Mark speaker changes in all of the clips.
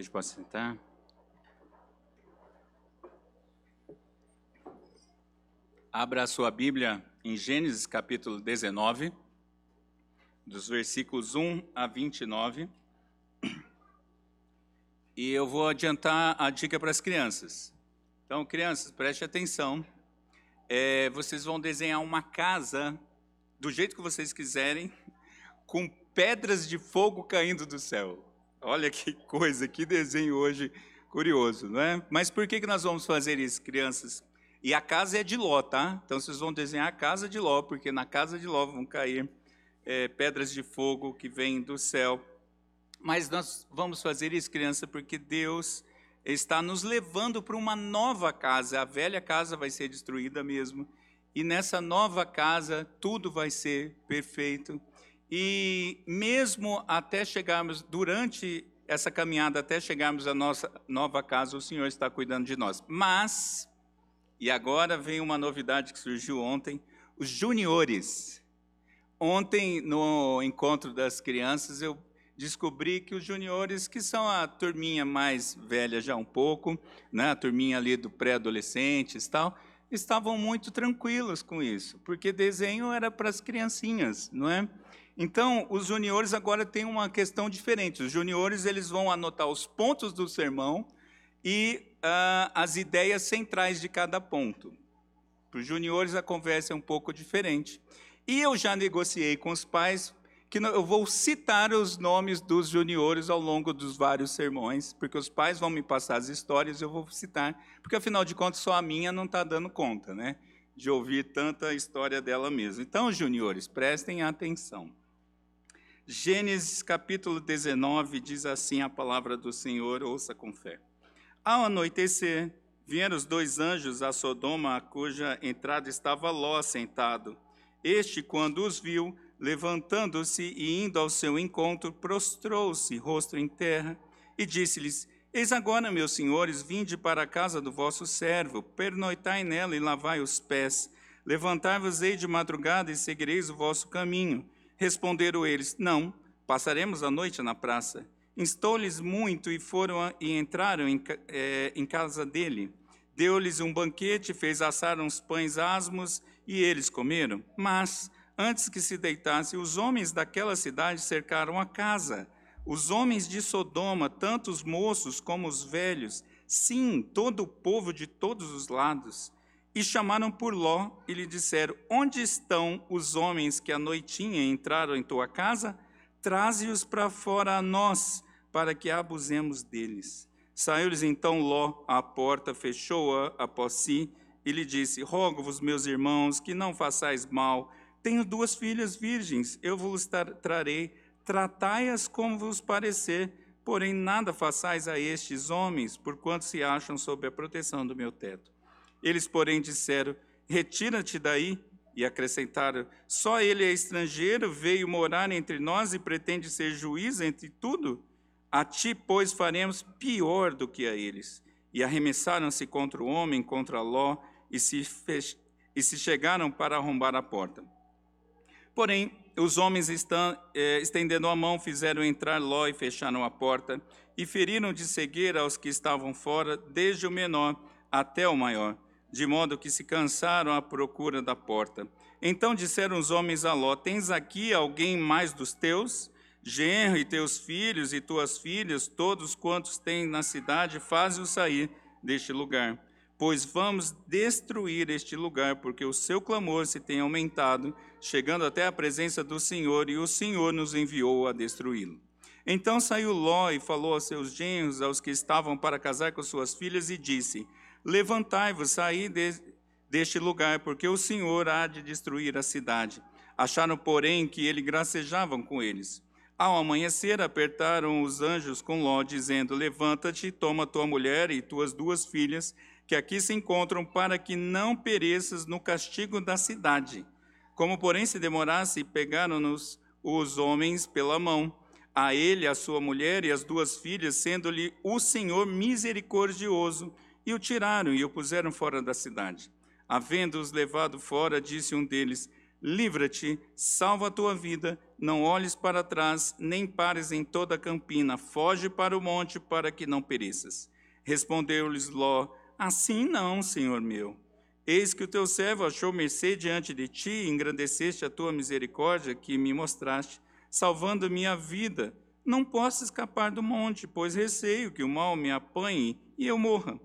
Speaker 1: A gente pode sentar? Abra a sua Bíblia em Gênesis capítulo 19, dos versículos 1 a 29. E eu vou adiantar a dica para as crianças. Então, crianças, preste atenção. É, vocês vão desenhar uma casa do jeito que vocês quiserem, com pedras de fogo caindo do céu. Olha que coisa, que desenho hoje curioso, não é? Mas por que, que nós vamos fazer isso, crianças? E a casa é de Ló, tá? Então vocês vão desenhar a casa de Ló, porque na casa de Ló vão cair é, pedras de fogo que vêm do céu. Mas nós vamos fazer isso, criança, porque Deus está nos levando para uma nova casa. A velha casa vai ser destruída mesmo. E nessa nova casa tudo vai ser perfeito. E mesmo até chegarmos, durante essa caminhada, até chegarmos à nossa nova casa, o Senhor está cuidando de nós. Mas, e agora vem uma novidade que surgiu ontem: os juniores. Ontem, no encontro das crianças, eu descobri que os juniores, que são a turminha mais velha já um pouco, né, a turminha ali do pré-adolescentes e tal, estavam muito tranquilos com isso, porque desenho era para as criancinhas, não é? Então, os juniores agora têm uma questão diferente. Os juniores eles vão anotar os pontos do sermão e uh, as ideias centrais de cada ponto. Para os juniores a conversa é um pouco diferente. E eu já negociei com os pais que eu vou citar os nomes dos juniores ao longo dos vários sermões, porque os pais vão me passar as histórias eu vou citar, porque afinal de contas só a minha não está dando conta, né? De ouvir tanta história dela mesma. Então, juniores, prestem atenção. Gênesis capítulo 19 diz assim a palavra do Senhor, ouça com fé. Ao anoitecer, vieram os dois anjos a Sodoma, a cuja entrada estava Ló sentado. Este, quando os viu, levantando-se e indo ao seu encontro, prostrou-se, rosto em terra, e disse-lhes: Eis agora, meus senhores, vinde para a casa do vosso servo, pernoitai nela e lavai os pés. Levantai-vos-ei de madrugada e seguireis o vosso caminho Responderam eles: Não, passaremos a noite na praça. Instou-lhes muito e foram e entraram em, é, em casa dele. Deu-lhes um banquete, fez assar uns pães asmos e eles comeram. Mas, antes que se deitassem, os homens daquela cidade cercaram a casa. Os homens de Sodoma, tanto os moços como os velhos, sim, todo o povo de todos os lados e chamaram por Ló e lhe disseram: Onde estão os homens que à noitinha entraram em tua casa? Traze-os para fora a nós, para que abusemos deles. Saiu-lhes então Ló à porta, fechou-a após si e lhe disse: Rogo-vos, meus irmãos, que não façais mal. Tenho duas filhas virgens, eu vos trarei, tratai-as como vos parecer, porém nada façais a estes homens, porquanto se acham sob a proteção do meu teto. Eles, porém, disseram: Retira-te daí. E acrescentaram: Só ele é estrangeiro, veio morar entre nós e pretende ser juiz entre tudo? A ti, pois, faremos pior do que a eles. E arremessaram-se contra o homem, contra Ló, e se, fech... e se chegaram para arrombar a porta. Porém, os homens eh, estendendo a mão, fizeram entrar Ló e fecharam a porta, e feriram de cegueira aos que estavam fora, desde o menor até o maior de modo que se cansaram à procura da porta. Então disseram os homens a Ló: Tens aqui alguém mais dos teus? Genro e teus filhos e tuas filhas, todos quantos têm na cidade, faze-os sair deste lugar. Pois vamos destruir este lugar, porque o seu clamor se tem aumentado, chegando até a presença do Senhor, e o Senhor nos enviou a destruí-lo. Então saiu Ló e falou aos seus genros, aos que estavam para casar com suas filhas, e disse: Levantai-vos, saí de, deste lugar, porque o Senhor há de destruir a cidade. Acharam, porém, que ele gracejavam com eles. Ao amanhecer, apertaram os anjos com Ló, dizendo: Levanta-te, toma tua mulher e tuas duas filhas, que aqui se encontram, para que não pereças no castigo da cidade. Como, porém, se demorasse, pegaram-nos os homens pela mão, a ele, a sua mulher e as duas filhas, sendo-lhe o Senhor misericordioso, e o tiraram e o puseram fora da cidade. Havendo-os levado fora, disse um deles: livra-te, salva a tua vida, não olhes para trás, nem pares em toda a campina, foge para o monte para que não pereças. Respondeu-lhes Ló: Assim não, senhor meu. Eis que o teu servo achou mercê diante de ti, e engrandeceste a tua misericórdia que me mostraste, salvando minha vida. Não posso escapar do monte, pois receio que o mal me apanhe e eu morra.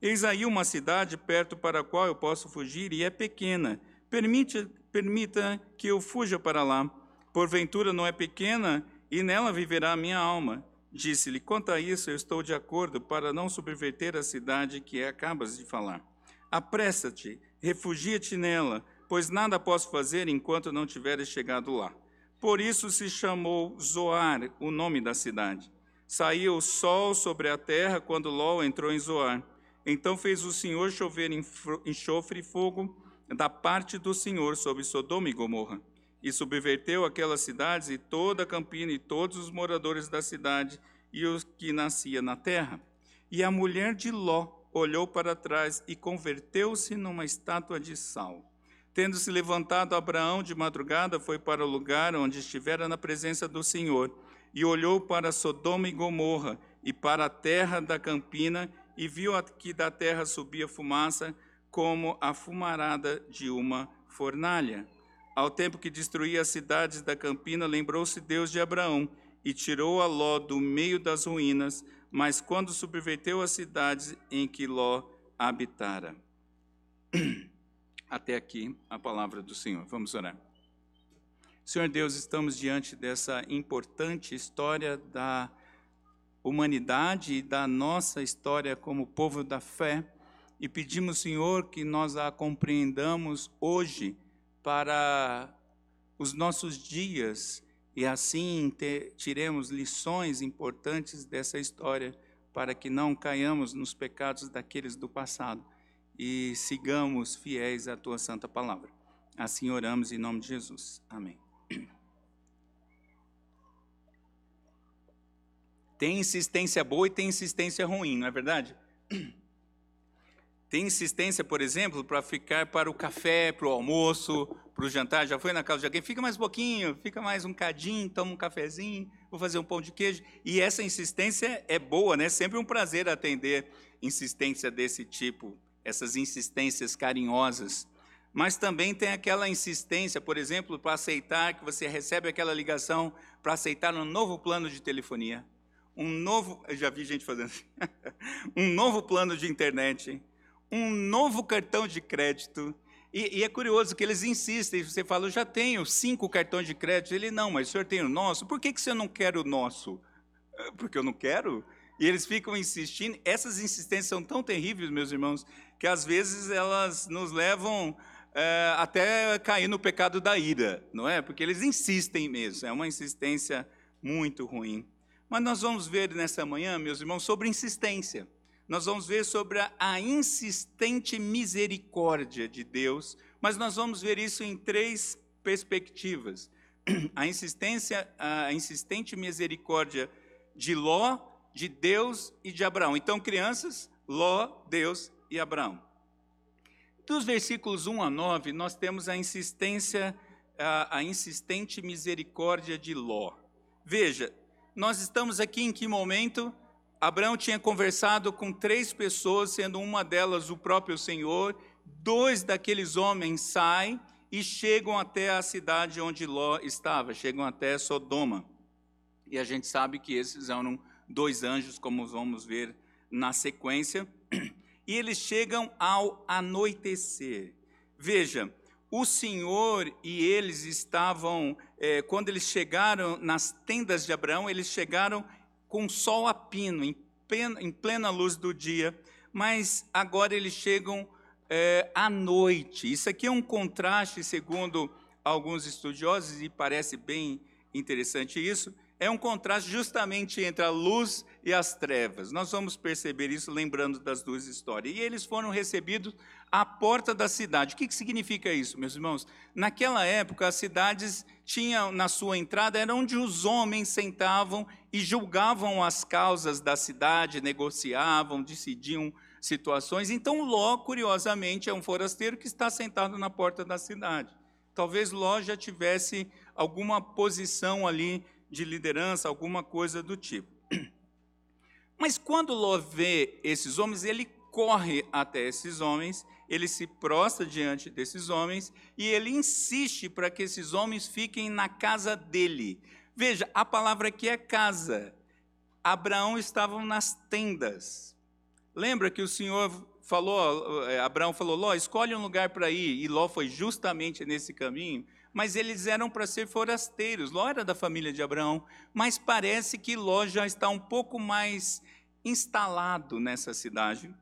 Speaker 1: Eis aí uma cidade perto para a qual eu posso fugir, e é pequena. Permite, permita que eu fuja para lá. Porventura não é pequena, e nela viverá a minha alma. Disse-lhe: Quanto a isso, eu estou de acordo para não subverter a cidade que acabas de falar. Apressa-te, refugia-te nela, pois nada posso fazer enquanto não tiveres chegado lá. Por isso se chamou Zoar, o nome da cidade. Saiu o sol sobre a terra quando Ló entrou em Zoar. Então fez o Senhor chover enxofre e fogo da parte do Senhor sobre Sodoma e Gomorra e subverteu aquelas cidades e toda a campina e todos os moradores da cidade e os que nascia na terra. E a mulher de Ló olhou para trás e converteu-se numa estátua de sal. Tendo se levantado Abraão de madrugada, foi para o lugar onde estivera na presença do Senhor, e olhou para Sodoma e Gomorra, e para a terra da campina, e viu que da terra subia fumaça, como a fumarada de uma fornalha. Ao tempo que destruía as cidades da campina, lembrou-se Deus de Abraão e tirou a Ló do meio das ruínas, mas quando subverteu as cidades em que Ló habitara. Até aqui a palavra do Senhor. Vamos orar. Senhor Deus, estamos diante dessa importante história da humanidade e da nossa história como povo da fé e pedimos, Senhor, que nós a compreendamos hoje para os nossos dias e assim tiremos lições importantes dessa história para que não caiamos nos pecados daqueles do passado e sigamos fiéis à tua santa palavra. Assim oramos em nome de Jesus. Amém. Tem insistência boa e tem insistência ruim, não é verdade? Tem insistência, por exemplo, para ficar para o café, para o almoço, para o jantar. Já foi na casa de alguém? Fica mais um pouquinho, fica mais um cadinho, toma um cafezinho, vou fazer um pão de queijo. E essa insistência é boa, né? Sempre um prazer atender insistência desse tipo, essas insistências carinhosas. Mas também tem aquela insistência, por exemplo, para aceitar que você recebe aquela ligação para aceitar um novo plano de telefonia, um novo, eu já vi gente fazendo assim, um novo plano de internet um novo cartão de crédito. E, e, é curioso que eles insistem, você fala, eu já tenho cinco cartões de crédito. Ele, não, mas o senhor tem o nosso? Por que, que você não quer o nosso? Ah, porque eu não quero? E eles ficam insistindo. Essas insistências são tão terríveis, meus irmãos, que às vezes elas nos levam é, até cair no pecado da ira, não é? Porque eles insistem mesmo, é uma insistência muito ruim. Mas nós vamos ver nessa manhã, meus irmãos, sobre insistência nós vamos ver sobre a, insistente misericórdia de Deus, mas nós vamos ver isso em três perspectivas. A insistência, a insistente misericórdia de Ló, de Deus e de Abraão. Então, crianças, Ló, Deus e Abraão. Dos versículos 1 a 9, nós temos a insistência, a, a insistente misericórdia de Ló. Veja, nós estamos aqui em que momento? Abraão tinha conversado com três pessoas, sendo uma delas o próprio Senhor. Dois daqueles homens saem e chegam até a cidade onde Ló estava, chegam até Sodoma. E a gente sabe que esses eram dois anjos, como vamos ver na sequência. E eles chegam ao anoitecer. Veja, o Senhor e eles estavam, é, quando eles chegaram nas tendas de Abraão, eles chegaram com sol a pino, em plena, em plena luz do dia, mas agora eles chegam é, à noite. Isso aqui é um contraste, segundo alguns estudiosos, e parece bem interessante isso, é um contraste justamente entre a luz e as trevas. Nós vamos perceber isso lembrando das duas histórias. E eles foram recebidos à porta da cidade. O que, que significa isso, meus irmãos? Naquela época, as cidades tinham na sua entrada, era onde os homens sentavam e julgavam as causas da cidade, negociavam, decidiam situações. Então, Ló, curiosamente, é um forasteiro que está sentado na porta da cidade. Talvez Ló já tivesse alguma posição ali de liderança, alguma coisa do tipo. Mas quando Ló vê esses homens, ele corre até esses homens, ele se prostra diante desses homens e ele insiste para que esses homens fiquem na casa dele. Veja, a palavra aqui é casa. Abraão estava nas tendas. Lembra que o Senhor falou, eh, Abraão falou, Ló, escolhe um lugar para ir, e Ló foi justamente nesse caminho, mas eles eram para ser forasteiros. Ló era da família de Abraão, mas parece que Ló já está um pouco mais instalado nessa cidade.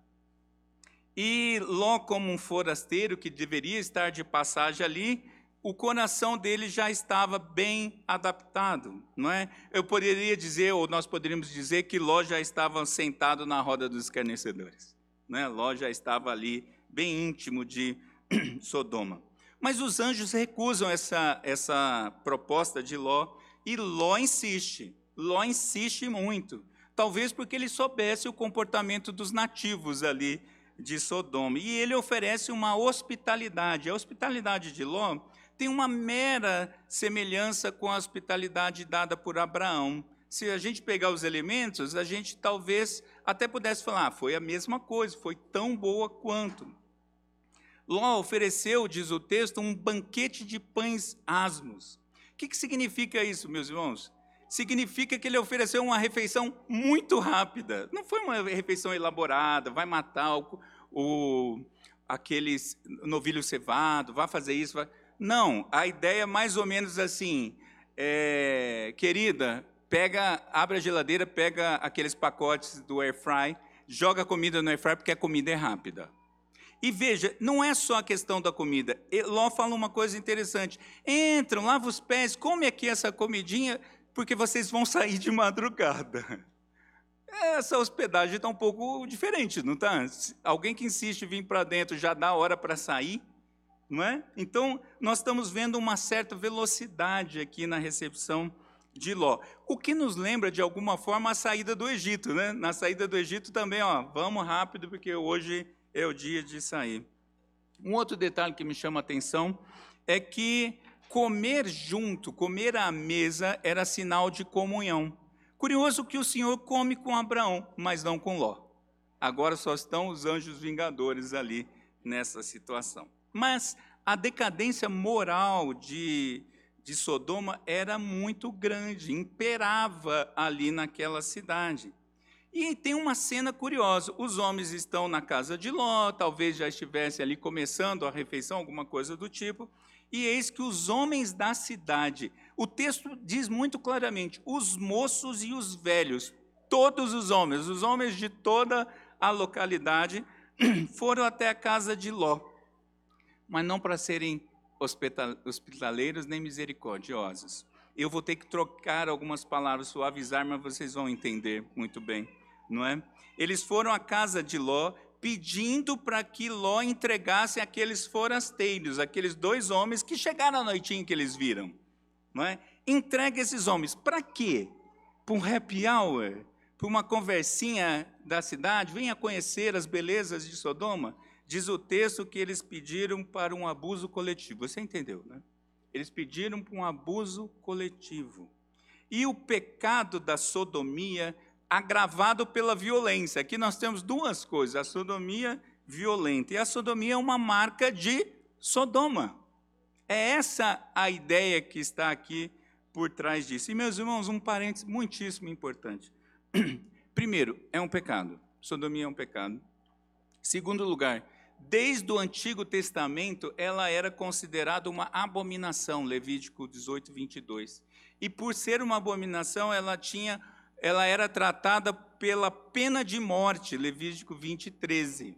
Speaker 1: E Ló, como um forasteiro que deveria estar de passagem ali, o coração dele já estava bem adaptado, não é? Eu poderia dizer, ou nós poderíamos dizer, que Ló já estava sentado na roda dos escarnecedores. Né? Ló já estava ali, bem íntimo de Sodoma. Mas os anjos recusam essa, essa proposta de Ló, e Ló insiste. Ló insiste muito. Talvez porque ele soubesse o comportamento dos nativos ali de Sodoma. E ele oferece uma hospitalidade. A hospitalidade de Ló tem uma mera semelhança com a hospitalidade dada por Abraão se a gente pegar os elementos, a gente talvez até pudesse falar, ah, foi a mesma coisa, foi tão boa quanto. Ló ofereceu, diz o texto, um banquete de pães asmos. O que, que significa isso, meus irmãos? Significa que ele ofereceu uma refeição muito rápida. Não foi uma refeição elaborada, vai matar o, o aqueles novilho cevado, vai fazer isso. Vai... Não, a ideia é mais ou menos assim, é, querida, pega, abre a geladeira, pega aqueles pacotes do air fry, joga a comida no air fry porque a comida é rápida. E veja, não é só a questão da comida. Ló fala uma coisa interessante. Entram, lavam os pés, come aqui essa comidinha, porque vocês vão sair de madrugada. Essa hospedagem está um pouco diferente, não está? Alguém que insiste em vir para dentro já dá hora para sair, não é? Então, nós estamos vendo uma certa velocidade aqui na recepção de Ló. O que nos lembra, de alguma forma, a saída do Egito. Né? Na saída do Egito também, ó, vamos rápido, porque hoje é o dia de sair. Um outro detalhe que me chama a atenção é que comer junto, comer à mesa, era sinal de comunhão. Curioso que o Senhor come com Abraão, mas não com Ló. Agora só estão os anjos vingadores ali nessa situação. Mas a decadência moral de de Sodoma era muito grande, imperava ali naquela cidade. E tem uma cena curiosa: os homens estão na casa de Ló, talvez já estivessem ali começando a refeição, alguma coisa do tipo, e eis que os homens da cidade, o texto diz muito claramente: os moços e os velhos, todos os homens, os homens de toda a localidade, foram até a casa de Ló, mas não para serem hospitaleiros nem misericordiosos. Eu vou ter que trocar algumas palavras, suavizar, mas vocês vão entender muito bem, não é? Eles foram à casa de Ló pedindo para que Ló entregasse aqueles forasteiros, aqueles dois homens que chegaram à noitinha que eles viram, não é? Entrega esses homens para quê? Para um happy hour? Para uma conversinha da cidade? Venha conhecer as belezas de Sodoma? Diz o texto que eles pediram para um abuso coletivo. Você entendeu, né? Eles pediram para um abuso coletivo. E o pecado da sodomia agravado pela violência. Aqui nós temos duas coisas: a sodomia violenta. E a sodomia é uma marca de Sodoma. É essa a ideia que está aqui por trás disso. E, meus irmãos, um parênteses muitíssimo importante. Primeiro, é um pecado. Sodomia é um pecado. Segundo lugar, Desde o Antigo Testamento, ela era considerada uma abominação, Levítico 18, 22. E por ser uma abominação, ela tinha, ela era tratada pela pena de morte, Levítico 20, 13.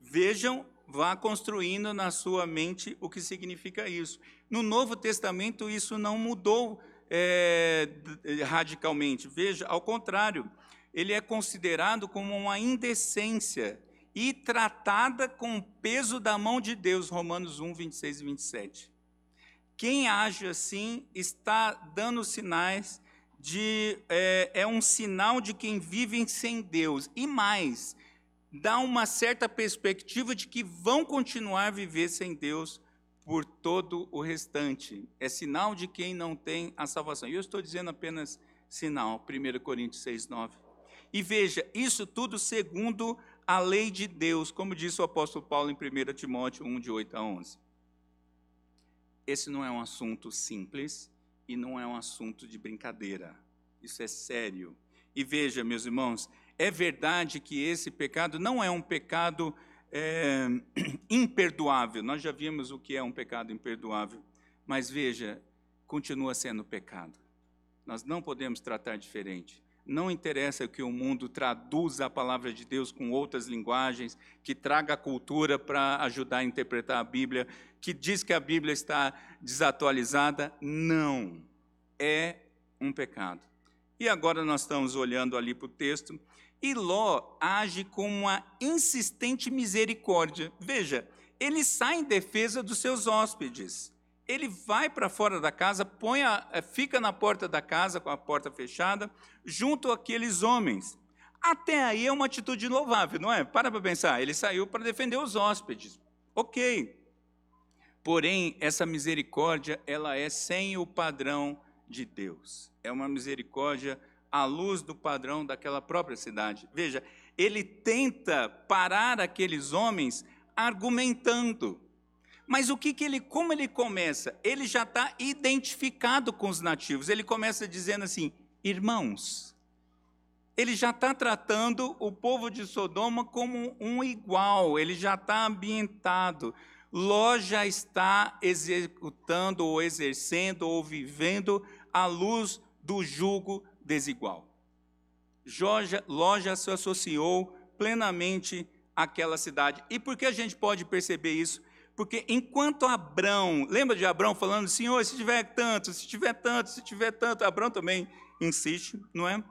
Speaker 1: Vejam, vá construindo na sua mente o que significa isso. No Novo Testamento, isso não mudou é, radicalmente. Veja, ao contrário, ele é considerado como uma indecência e tratada com o peso da mão de Deus, Romanos 1, 26 e 27. Quem age assim está dando sinais de. É, é um sinal de quem vive sem Deus. E mais, dá uma certa perspectiva de que vão continuar a viver sem Deus por todo o restante. É sinal de quem não tem a salvação. E eu estou dizendo apenas sinal, 1 Coríntios 6, 9. E veja, isso tudo segundo a lei de Deus, como disse o apóstolo Paulo em 1 Timóteo 1, de 8 a 11. Esse não é um assunto simples e não é um assunto de brincadeira. Isso é sério. E veja, meus irmãos, é verdade que esse pecado não é um pecado é, imperdoável. Nós já vimos o que é um pecado imperdoável. Mas veja, continua sendo pecado. Nós não podemos tratar diferente. Não interessa que o mundo traduza a palavra de Deus com outras linguagens, que traga a cultura para ajudar a interpretar a Bíblia, que diz que a Bíblia está desatualizada. Não. É um pecado. E agora nós estamos olhando ali para o texto, e Ló age com uma insistente misericórdia. Veja, ele sai em defesa dos seus hóspedes ele vai para fora da casa, põe a, eh, fica na porta da casa com a porta fechada, junto àqueles homens. Até aí é uma atitude louvável, não é? Para para pensar, ele saiu para defender os hóspedes. Ok. Porém, essa misericórdia, ela é sem o padrão de Deus. É uma misericórdia à luz do padrão daquela própria cidade. Veja, ele tenta parar aqueles homens argumentando. Mas o que, que ele, como ele começa? Ele já está identificado com os nativos. Ele começa dizendo assim: irmãos. Ele já está tratando o povo de Sodoma como um igual, ele já está ambientado. Ló já está executando, ou exercendo, ou vivendo à luz do jugo desigual. Ló já se associou plenamente àquela cidade. E por que a gente pode perceber isso? Porque enquanto Abrão, lembra de Abrão falando, Senhor, se tiver tanto, se tiver tanto, se tiver tanto, Abrão também insiste, não é?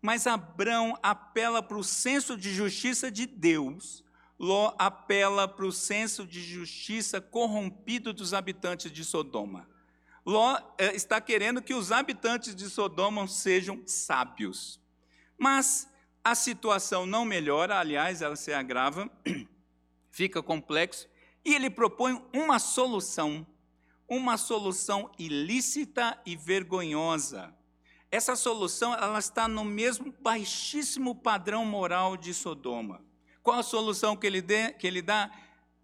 Speaker 1: Mas Abrão apela para o senso de justiça de Deus, Ló apela para o senso de justiça corrompido dos habitantes de Sodoma. Ló é, está querendo que os habitantes de Sodoma sejam sábios. Mas a situação não melhora, aliás, ela se agrava, fica complexo, e ele propõe uma solução, uma solução ilícita e vergonhosa. Essa solução ela está no mesmo baixíssimo padrão moral de Sodoma. Qual a solução que ele, dê, que ele dá?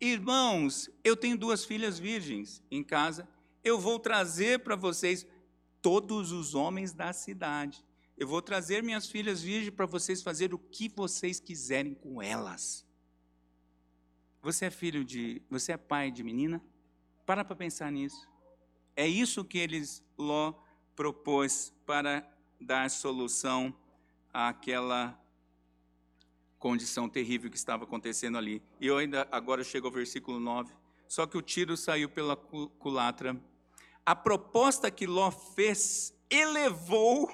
Speaker 1: Irmãos, eu tenho duas filhas virgens em casa, eu vou trazer para vocês todos os homens da cidade. Eu vou trazer minhas filhas virgens para vocês fazer o que vocês quiserem com elas. Você é filho de. Você é pai de menina? Para para pensar nisso. É isso que eles Ló propôs para dar solução àquela condição terrível que estava acontecendo ali. E eu ainda agora chego ao versículo 9. Só que o tiro saiu pela culatra. A proposta que Ló fez elevou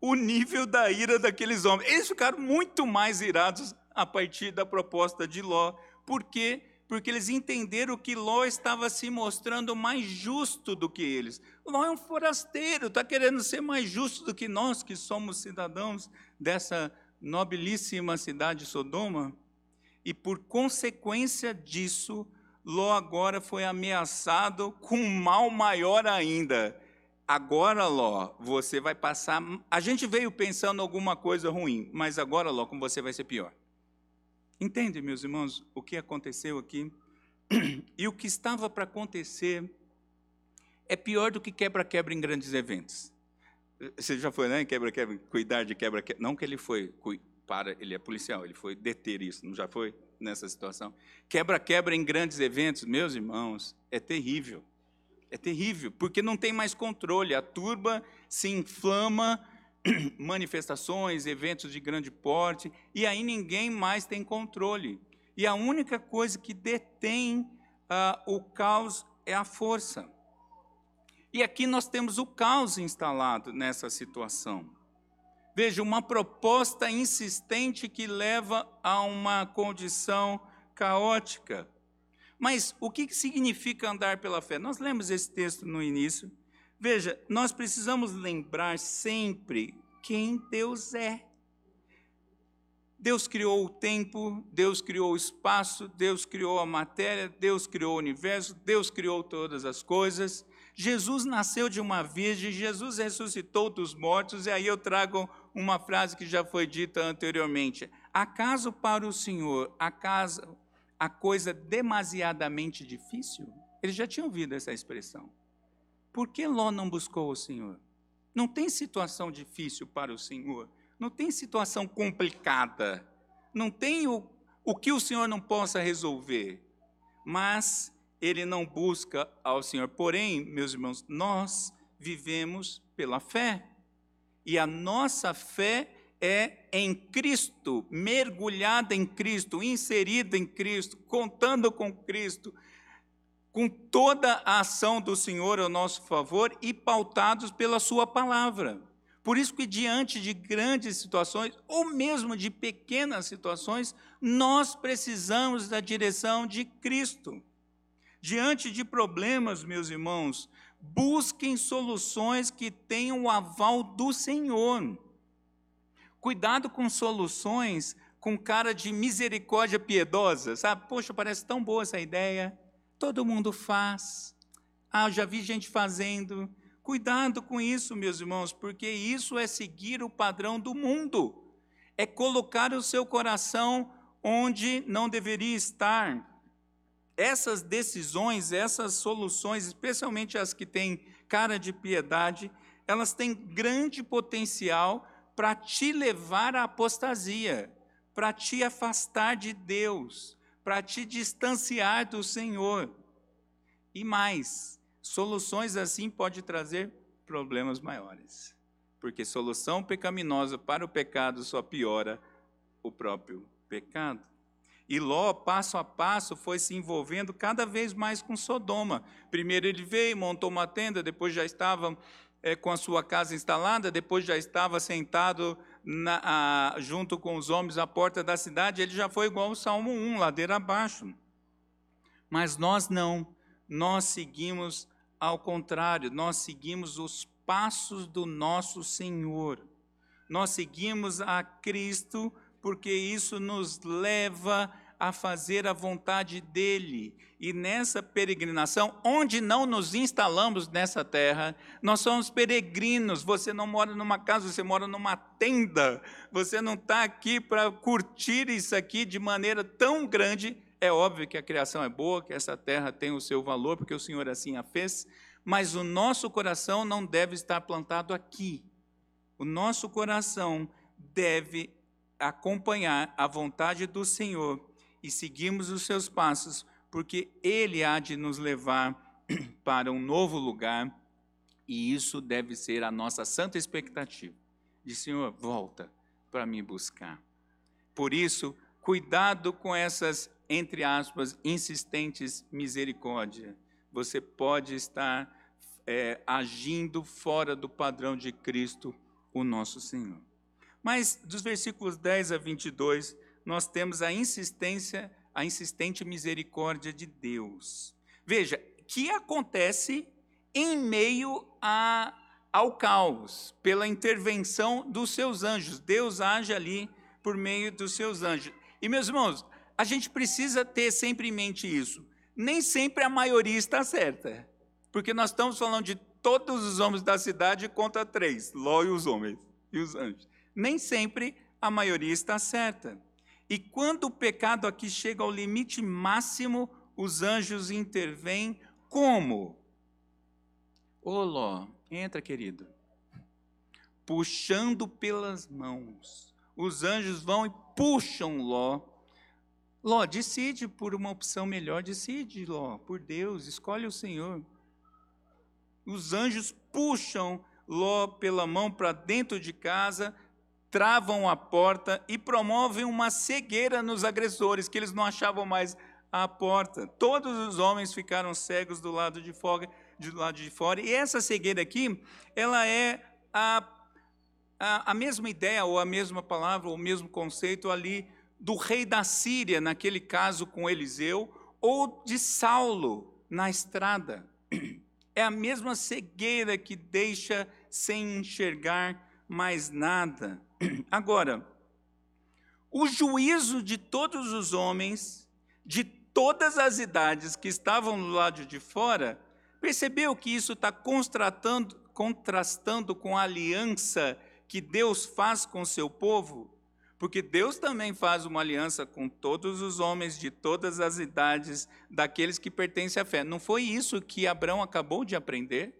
Speaker 1: o nível da ira daqueles homens. Eles ficaram muito mais irados a partir da proposta de Ló por quê? Porque eles entenderam que Ló estava se mostrando mais justo do que eles. Ló é um forasteiro, está querendo ser mais justo do que nós, que somos cidadãos dessa nobilíssima cidade de Sodoma. E por consequência disso, Ló agora foi ameaçado com um mal maior ainda. Agora, Ló, você vai passar. A gente veio pensando alguma coisa ruim, mas agora, Ló, com você vai ser pior. Entende, meus irmãos, o que aconteceu aqui? E o que estava para acontecer é pior do que quebra-quebra em grandes eventos. Você já foi, né? Quebra-quebra, cuidar de quebra-quebra. Não que ele foi para, ele é policial, ele foi deter isso, não já foi nessa situação. Quebra-quebra em grandes eventos, meus irmãos, é terrível. É terrível, porque não tem mais controle. A turba se inflama manifestações, eventos de grande porte, e aí ninguém mais tem controle. E a única coisa que detém uh, o caos é a força. E aqui nós temos o caos instalado nessa situação. Veja, uma proposta insistente que leva a uma condição caótica. Mas o que significa andar pela fé? Nós lemos esse texto no início, Veja, nós precisamos lembrar sempre quem Deus é. Deus criou o tempo, Deus criou o espaço, Deus criou a matéria, Deus criou o universo, Deus criou todas as coisas. Jesus nasceu de uma virgem, Jesus ressuscitou dos mortos, e aí eu trago uma frase que já foi dita anteriormente. Acaso para o Senhor, acaso a coisa demasiadamente difícil? Eles já tinham ouvido essa expressão. Por que Ló não buscou o Senhor? Não tem situação difícil para o Senhor. Não tem situação complicada. Não tem o, o que o Senhor não possa resolver. Mas ele não busca ao Senhor. Porém, meus irmãos, nós vivemos pela fé. E a nossa fé é em Cristo, mergulhada em Cristo, inserida em Cristo, contando com Cristo, com toda a ação do Senhor ao nosso favor e pautados pela Sua palavra. Por isso que diante de grandes situações, ou mesmo de pequenas situações, nós precisamos da direção de Cristo. Diante de problemas, meus irmãos, busquem soluções que tenham o aval do Senhor. Cuidado com soluções com cara de misericórdia piedosa, sabe? Poxa, parece tão boa essa ideia, todo mundo faz. Ah, já vi gente fazendo, Cuidado com isso, meus irmãos, porque isso é seguir o padrão do mundo, é colocar o seu coração onde não deveria estar. Essas decisões, essas soluções, especialmente as que têm cara de piedade, elas têm grande potencial para te levar à apostasia, para te afastar de Deus, para te distanciar do Senhor. E mais, Soluções assim pode trazer problemas maiores, porque solução pecaminosa para o pecado só piora o próprio pecado. E Ló, passo a passo, foi se envolvendo cada vez mais com Sodoma. Primeiro ele veio, montou uma tenda, depois já estava é, com a sua casa instalada, depois já estava sentado na, a, junto com os homens à porta da cidade. Ele já foi igual o Salmo 1, ladeira abaixo. Mas nós não, nós seguimos ao contrário, nós seguimos os passos do nosso Senhor. Nós seguimos a Cristo porque isso nos leva a fazer a vontade dele. E nessa peregrinação, onde não nos instalamos nessa terra, nós somos peregrinos. Você não mora numa casa, você mora numa tenda. Você não está aqui para curtir isso aqui de maneira tão grande é óbvio que a criação é boa, que essa terra tem o seu valor, porque o Senhor assim a fez, mas o nosso coração não deve estar plantado aqui. O nosso coração deve acompanhar a vontade do Senhor e seguirmos os seus passos, porque Ele há de nos levar para um novo lugar, e isso deve ser a nossa santa expectativa. De Senhor, volta para me buscar. Por isso, cuidado com essas entre aspas, insistentes misericórdia. Você pode estar é, agindo fora do padrão de Cristo, o nosso Senhor. Mas dos versículos 10 a 22, nós temos a insistência, a insistente misericórdia de Deus. Veja, que acontece em meio a, ao caos, pela intervenção dos seus anjos. Deus age ali por meio dos seus anjos. E meus irmãos, a gente precisa ter sempre em mente isso. Nem sempre a maioria está certa, porque nós estamos falando de todos os homens da cidade contra três, Ló e os homens e os anjos. Nem sempre a maioria está certa. E quando o pecado aqui chega ao limite máximo, os anjos intervêm como? Ô Ló, entra, querido. Puxando pelas mãos. Os anjos vão e puxam Ló Ló, decide por uma opção melhor, decide, Ló, por Deus, escolhe o Senhor. Os anjos puxam Ló pela mão para dentro de casa, travam a porta e promovem uma cegueira nos agressores, que eles não achavam mais a porta. Todos os homens ficaram cegos do lado de fora, do lado de fora. E essa cegueira aqui, ela é a, a, a mesma ideia, ou a mesma palavra, ou o mesmo conceito ali do rei da Síria, naquele caso com Eliseu, ou de Saulo na estrada. É a mesma cegueira que deixa sem enxergar mais nada. Agora, o juízo de todos os homens, de todas as idades que estavam do lado de fora, percebeu que isso está contrastando com a aliança que Deus faz com seu povo? Porque Deus também faz uma aliança com todos os homens de todas as idades, daqueles que pertencem à fé. Não foi isso que Abraão acabou de aprender?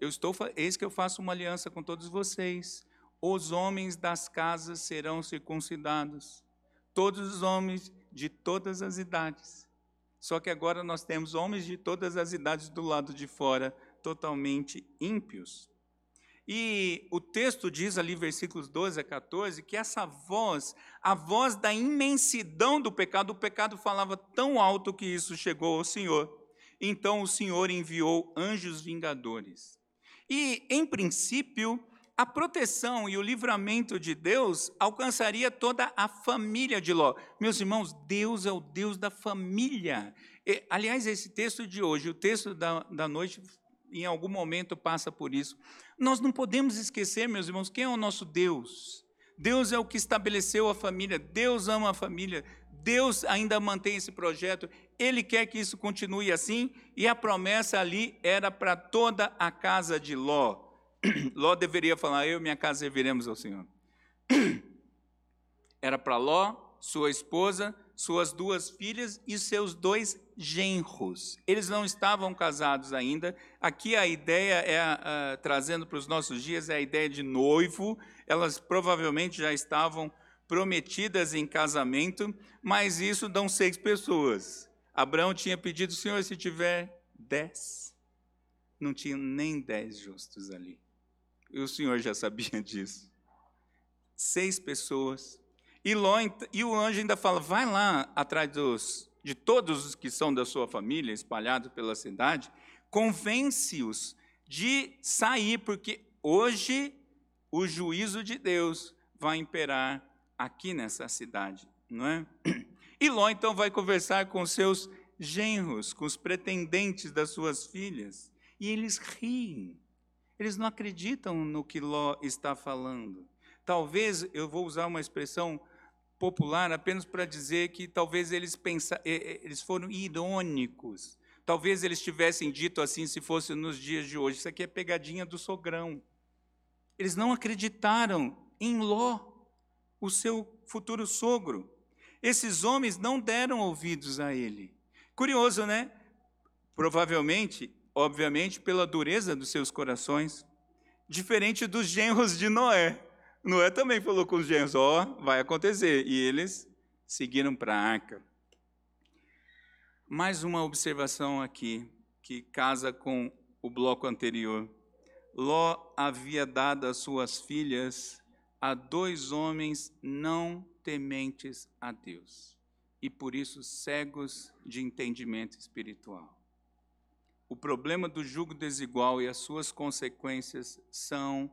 Speaker 1: Eu estou, eis que eu faço uma aliança com todos vocês. Os homens das casas serão circuncidados. Todos os homens de todas as idades. Só que agora nós temos homens de todas as idades do lado de fora, totalmente ímpios. E o texto diz ali, versículos 12 a 14, que essa voz, a voz da imensidão do pecado, o pecado falava tão alto que isso chegou ao Senhor. Então o Senhor enviou anjos vingadores. E, em princípio, a proteção e o livramento de Deus alcançaria toda a família de Ló. Meus irmãos, Deus é o Deus da família. E, aliás, esse texto de hoje, o texto da, da noite, em algum momento passa por isso. Nós não podemos esquecer, meus irmãos, quem é o nosso Deus. Deus é o que estabeleceu a família, Deus ama a família, Deus ainda mantém esse projeto, Ele quer que isso continue assim, e a promessa ali era para toda a casa de Ló. Ló deveria falar: Eu e minha casa serviremos ao Senhor. Era para Ló, sua esposa, suas duas filhas e seus dois genros. Eles não estavam casados ainda. Aqui a ideia é, uh, trazendo para os nossos dias, é a ideia de noivo. Elas provavelmente já estavam prometidas em casamento, mas isso dão seis pessoas. Abraão tinha pedido, Senhor, se tiver dez. Não tinha nem dez justos ali. E o Senhor já sabia disso. Seis pessoas. E, Ló, e o anjo ainda fala: vai lá atrás dos, de todos os que são da sua família, espalhados pela cidade, convence-os de sair, porque hoje o juízo de Deus vai imperar aqui nessa cidade, não é? E Ló então vai conversar com seus genros, com os pretendentes das suas filhas, e eles riem. Eles não acreditam no que Ló está falando. Talvez eu vou usar uma expressão popular apenas para dizer que talvez eles, pensa, eles foram irônicos. Talvez eles tivessem dito assim se fosse nos dias de hoje. Isso aqui é pegadinha do sogrão. Eles não acreditaram em Ló, o seu futuro sogro. Esses homens não deram ouvidos a ele. Curioso, né? Provavelmente, obviamente, pela dureza dos seus corações, diferente dos genros de Noé. Noé também falou com os genros: Ó, oh, vai acontecer. E eles seguiram para a arca. Mais uma observação aqui, que casa com o bloco anterior. Ló havia dado as suas filhas a dois homens não tementes a Deus, e por isso cegos de entendimento espiritual. O problema do jugo desigual e as suas consequências são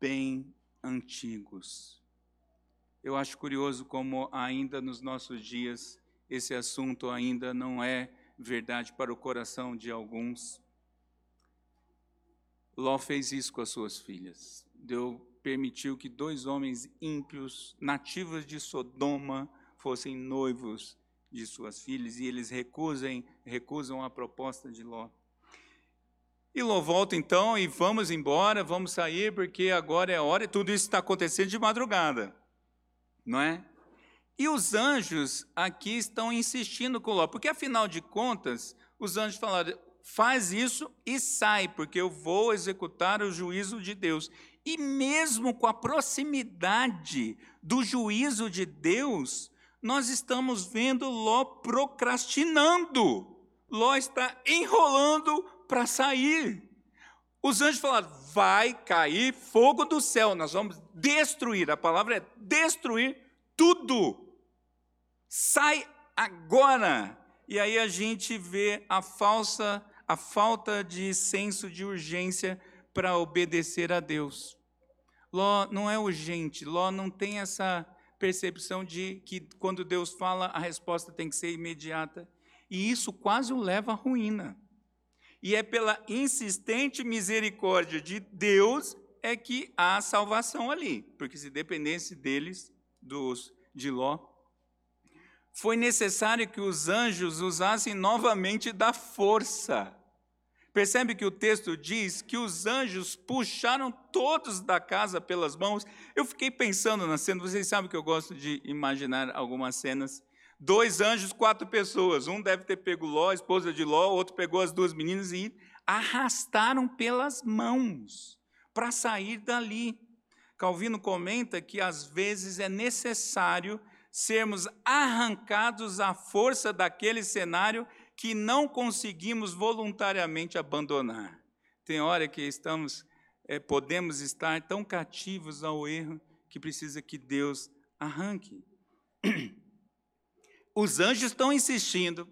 Speaker 1: bem antigos. Eu acho curioso como ainda nos nossos dias esse assunto ainda não é verdade para o coração de alguns. Ló fez isso com as suas filhas. Deu, permitiu que dois homens ímpios, nativos de Sodoma, fossem noivos de suas filhas e eles recusem, recusam a proposta de Ló. E Ló volta então e vamos embora, vamos sair, porque agora é a hora e tudo isso está acontecendo de madrugada, não é? E os anjos aqui estão insistindo com Ló, porque afinal de contas, os anjos falaram: faz isso e sai, porque eu vou executar o juízo de Deus. E mesmo com a proximidade do juízo de Deus, nós estamos vendo Ló procrastinando. Ló está enrolando para sair. Os anjos falaram: vai cair fogo do céu, nós vamos destruir. A palavra é destruir tudo. Sai agora. E aí a gente vê a falsa, a falta de senso de urgência para obedecer a Deus. Ló não é urgente, Ló não tem essa percepção de que quando Deus fala, a resposta tem que ser imediata. E isso quase o leva à ruína. E é pela insistente misericórdia de Deus é que há salvação ali, porque se dependesse deles, dos de Ló. Foi necessário que os anjos usassem novamente da força. Percebe que o texto diz que os anjos puxaram todos da casa pelas mãos. Eu fiquei pensando na cena, vocês sabem que eu gosto de imaginar algumas cenas. Dois anjos, quatro pessoas. Um deve ter pego Ló, a esposa de Ló, o outro pegou as duas meninas e arrastaram pelas mãos para sair dali. Calvino comenta que às vezes é necessário sermos arrancados à força daquele cenário que não conseguimos voluntariamente abandonar. Tem hora que estamos, é, podemos estar tão cativos ao erro que precisa que Deus arranque. Os anjos estão insistindo,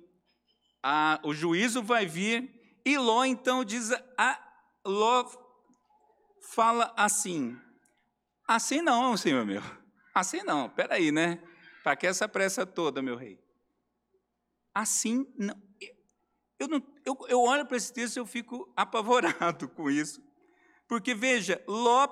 Speaker 1: a, o juízo vai vir, e Ló então diz, a, Ló fala assim, assim não, senhor meu, assim não, peraí, né? Para que essa pressa toda, meu rei? Assim não. Eu, não, eu, eu olho para esse texto e eu fico apavorado com isso. Porque, veja, Ló,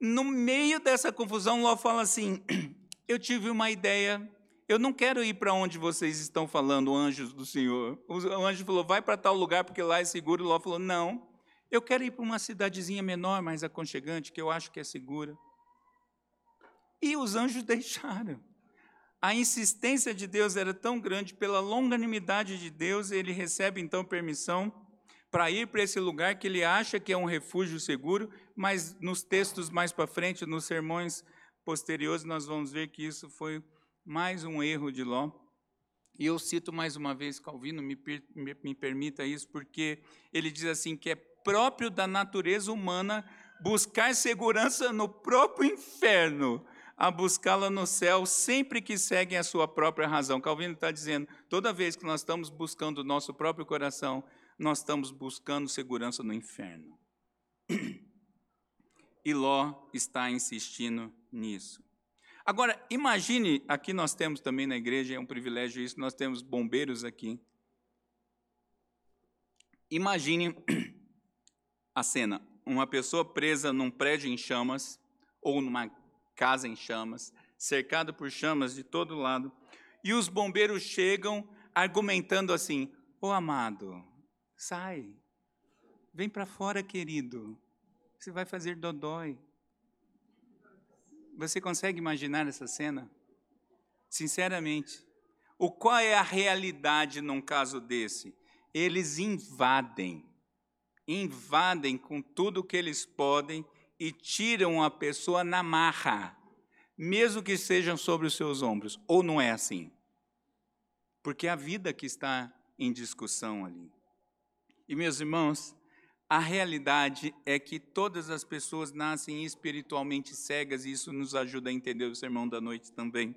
Speaker 1: no meio dessa confusão, Ló fala assim: Eu tive uma ideia, eu não quero ir para onde vocês estão falando, anjos do Senhor. O anjo falou: Vai para tal lugar porque lá é seguro. Ló falou: Não, eu quero ir para uma cidadezinha menor, mais aconchegante, que eu acho que é segura. E os anjos deixaram a insistência de Deus era tão grande, pela longanimidade de Deus, ele recebe então permissão para ir para esse lugar que ele acha que é um refúgio seguro, mas nos textos mais para frente, nos sermões posteriores, nós vamos ver que isso foi mais um erro de Ló. E eu cito mais uma vez Calvino, me, me, me permita isso, porque ele diz assim que é próprio da natureza humana buscar segurança no próprio inferno a buscá-la no céu sempre que seguem a sua própria razão. Calvino está dizendo: toda vez que nós estamos buscando o nosso próprio coração, nós estamos buscando segurança no inferno. E Ló está insistindo nisso. Agora, imagine, aqui nós temos também na igreja, é um privilégio isso, nós temos bombeiros aqui. Imagine a cena: uma pessoa presa num prédio em chamas, ou numa casa em chamas, cercado por chamas de todo lado. E os bombeiros chegam argumentando assim: Ô oh, amado, sai, vem para fora, querido, você vai fazer dodói. Você consegue imaginar essa cena? Sinceramente, o qual é a realidade num caso desse? Eles invadem, invadem com tudo o que eles podem e tiram a pessoa na marra, mesmo que sejam sobre os seus ombros. Ou não é assim? Porque é a vida que está em discussão ali. E, meus irmãos, a realidade é que todas as pessoas nascem espiritualmente cegas, e isso nos ajuda a entender o sermão da noite também.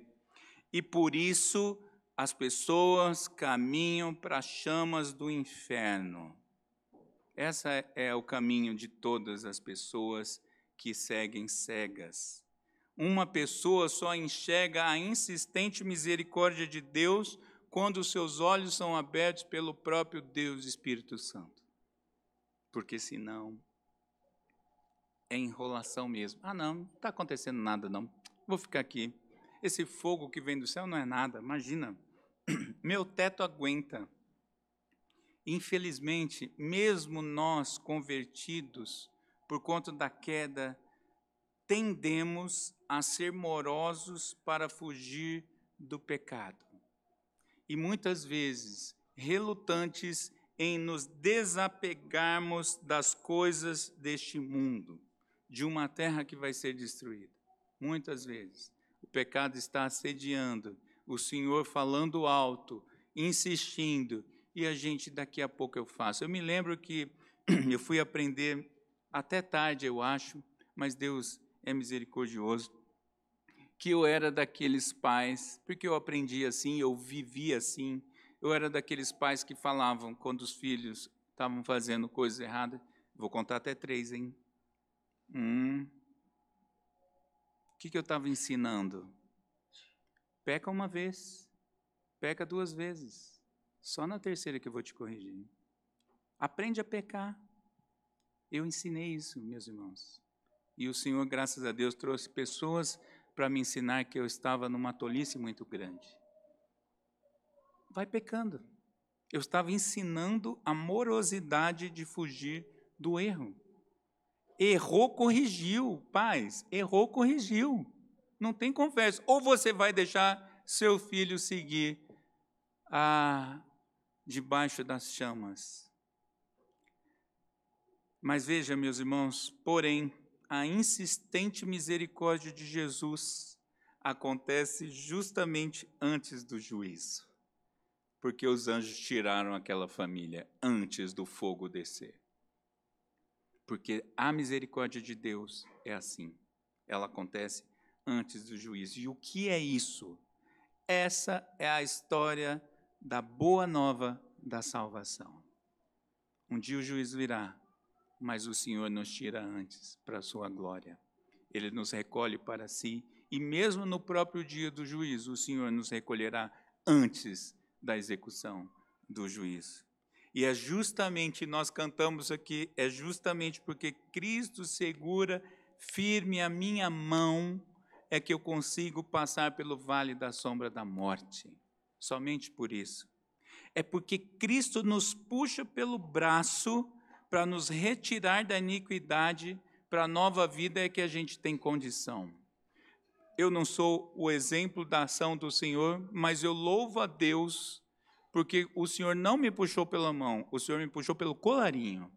Speaker 1: E por isso as pessoas caminham para as chamas do inferno. Esse é o caminho de todas as pessoas que seguem cegas. Uma pessoa só enxerga a insistente misericórdia de Deus quando seus olhos são abertos pelo próprio Deus Espírito Santo. Porque senão é enrolação mesmo. Ah, não, não está acontecendo nada, não. Vou ficar aqui. Esse fogo que vem do céu não é nada. Imagina, meu teto aguenta. Infelizmente, mesmo nós convertidos, por conta da queda, tendemos a ser morosos para fugir do pecado. E muitas vezes relutantes em nos desapegarmos das coisas deste mundo, de uma terra que vai ser destruída. Muitas vezes o pecado está assediando, o Senhor falando alto, insistindo, e a gente daqui a pouco eu faço. Eu me lembro que eu fui aprender até tarde, eu acho, mas Deus é misericordioso, que eu era daqueles pais, porque eu aprendi assim, eu vivi assim, eu era daqueles pais que falavam quando os filhos estavam fazendo coisas erradas, vou contar até três, hein? Hum. O que, que eu estava ensinando? Peca uma vez, peca duas vezes, só na terceira que eu vou te corrigir. Aprende a pecar. Eu ensinei isso, meus irmãos. E o Senhor, graças a Deus, trouxe pessoas para me ensinar que eu estava numa tolice muito grande. Vai pecando. Eu estava ensinando a morosidade de fugir do erro. Errou, corrigiu, paz. Errou, corrigiu. Não tem conversa. Ou você vai deixar seu filho seguir a debaixo das chamas. Mas veja, meus irmãos, porém, a insistente misericórdia de Jesus acontece justamente antes do juízo, porque os anjos tiraram aquela família antes do fogo descer. Porque a misericórdia de Deus é assim, ela acontece antes do juízo. E o que é isso? Essa é a história da boa nova da salvação. Um dia o juízo virá, mas o Senhor nos tira antes para a sua glória. Ele nos recolhe para si e mesmo no próprio dia do juízo, o Senhor nos recolherá antes da execução do juízo. E é justamente, nós cantamos aqui, é justamente porque Cristo segura firme a minha mão, é que eu consigo passar pelo vale da sombra da morte. Somente por isso é porque Cristo nos puxa pelo braço para nos retirar da iniquidade para a nova vida é que a gente tem condição. Eu não sou o exemplo da ação do Senhor, mas eu louvo a Deus porque o Senhor não me puxou pela mão, o Senhor me puxou pelo colarinho.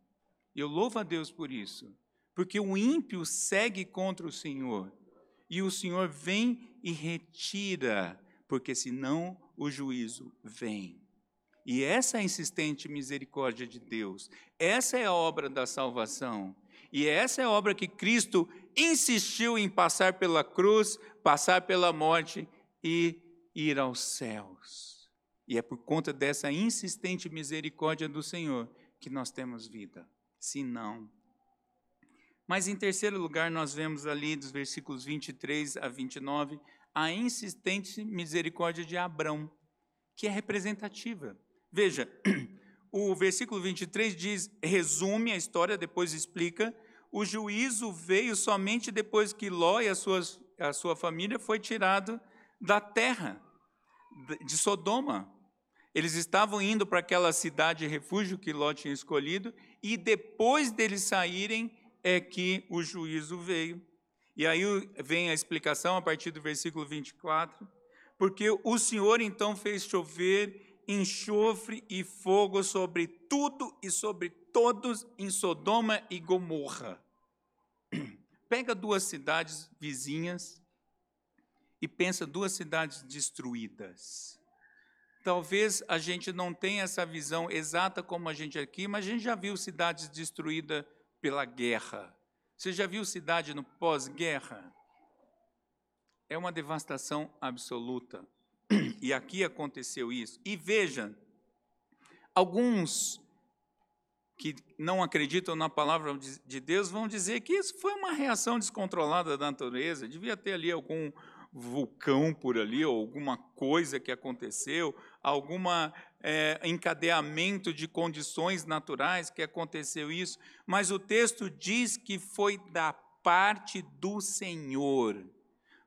Speaker 1: Eu louvo a Deus por isso, porque o ímpio segue contra o Senhor e o Senhor vem e retira, porque senão o juízo vem. E essa é a insistente misericórdia de Deus. Essa é a obra da salvação. E essa é a obra que Cristo insistiu em passar pela cruz, passar pela morte e ir aos céus. E é por conta dessa insistente misericórdia do Senhor que nós temos vida. Se não. Mas em terceiro lugar, nós vemos ali dos versículos 23 a 29 a insistente misericórdia de Abrão, que é representativa. Veja, o versículo 23 diz, resume a história, depois explica, o juízo veio somente depois que Ló e a sua, a sua família foi tirado da terra de Sodoma. Eles estavam indo para aquela cidade de refúgio que Ló tinha escolhido, e depois deles saírem é que o juízo veio. E aí vem a explicação a partir do versículo 24. Porque o Senhor então fez chover enxofre e fogo sobre tudo e sobre todos em Sodoma e Gomorra. Pega duas cidades vizinhas e pensa duas cidades destruídas. Talvez a gente não tenha essa visão exata como a gente aqui, mas a gente já viu cidades destruídas pela guerra. Você já viu cidade no pós-guerra? É uma devastação absoluta. E aqui aconteceu isso. E veja, alguns que não acreditam na palavra de Deus vão dizer que isso foi uma reação descontrolada da natureza, devia ter ali algum vulcão por ali, ou alguma coisa que aconteceu, algum é, encadeamento de condições naturais que aconteceu isso, mas o texto diz que foi da parte do Senhor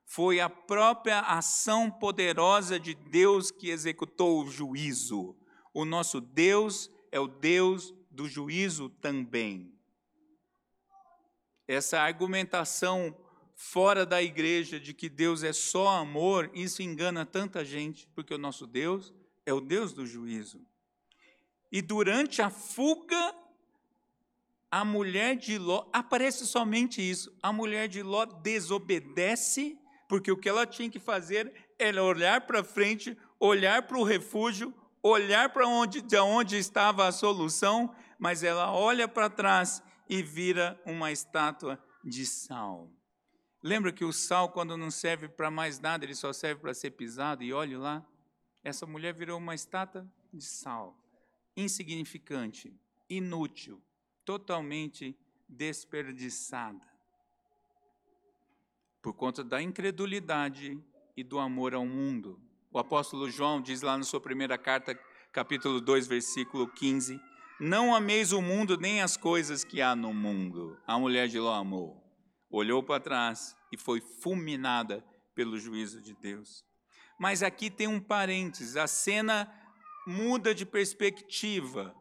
Speaker 1: foi a própria ação poderosa de Deus que executou o juízo. O nosso Deus é o Deus do juízo também. Essa argumentação fora da igreja de que Deus é só amor, isso engana tanta gente, porque o nosso Deus é o Deus do juízo. E durante a fuga, a mulher de Ló, aparece somente isso: a mulher de Ló desobedece porque o que ela tinha que fazer era olhar para frente, olhar para o refúgio, olhar para onde, de onde estava a solução, mas ela olha para trás e vira uma estátua de sal. Lembra que o sal, quando não serve para mais nada, ele só serve para ser pisado, e olhe lá, essa mulher virou uma estátua de sal, insignificante, inútil, totalmente desperdiçada por conta da incredulidade e do amor ao mundo. O apóstolo João diz lá na sua primeira carta, capítulo 2, versículo 15: Não ameis o mundo nem as coisas que há no mundo. A mulher de Ló amou, olhou para trás e foi fulminada pelo juízo de Deus. Mas aqui tem um parênteses, a cena muda de perspectiva.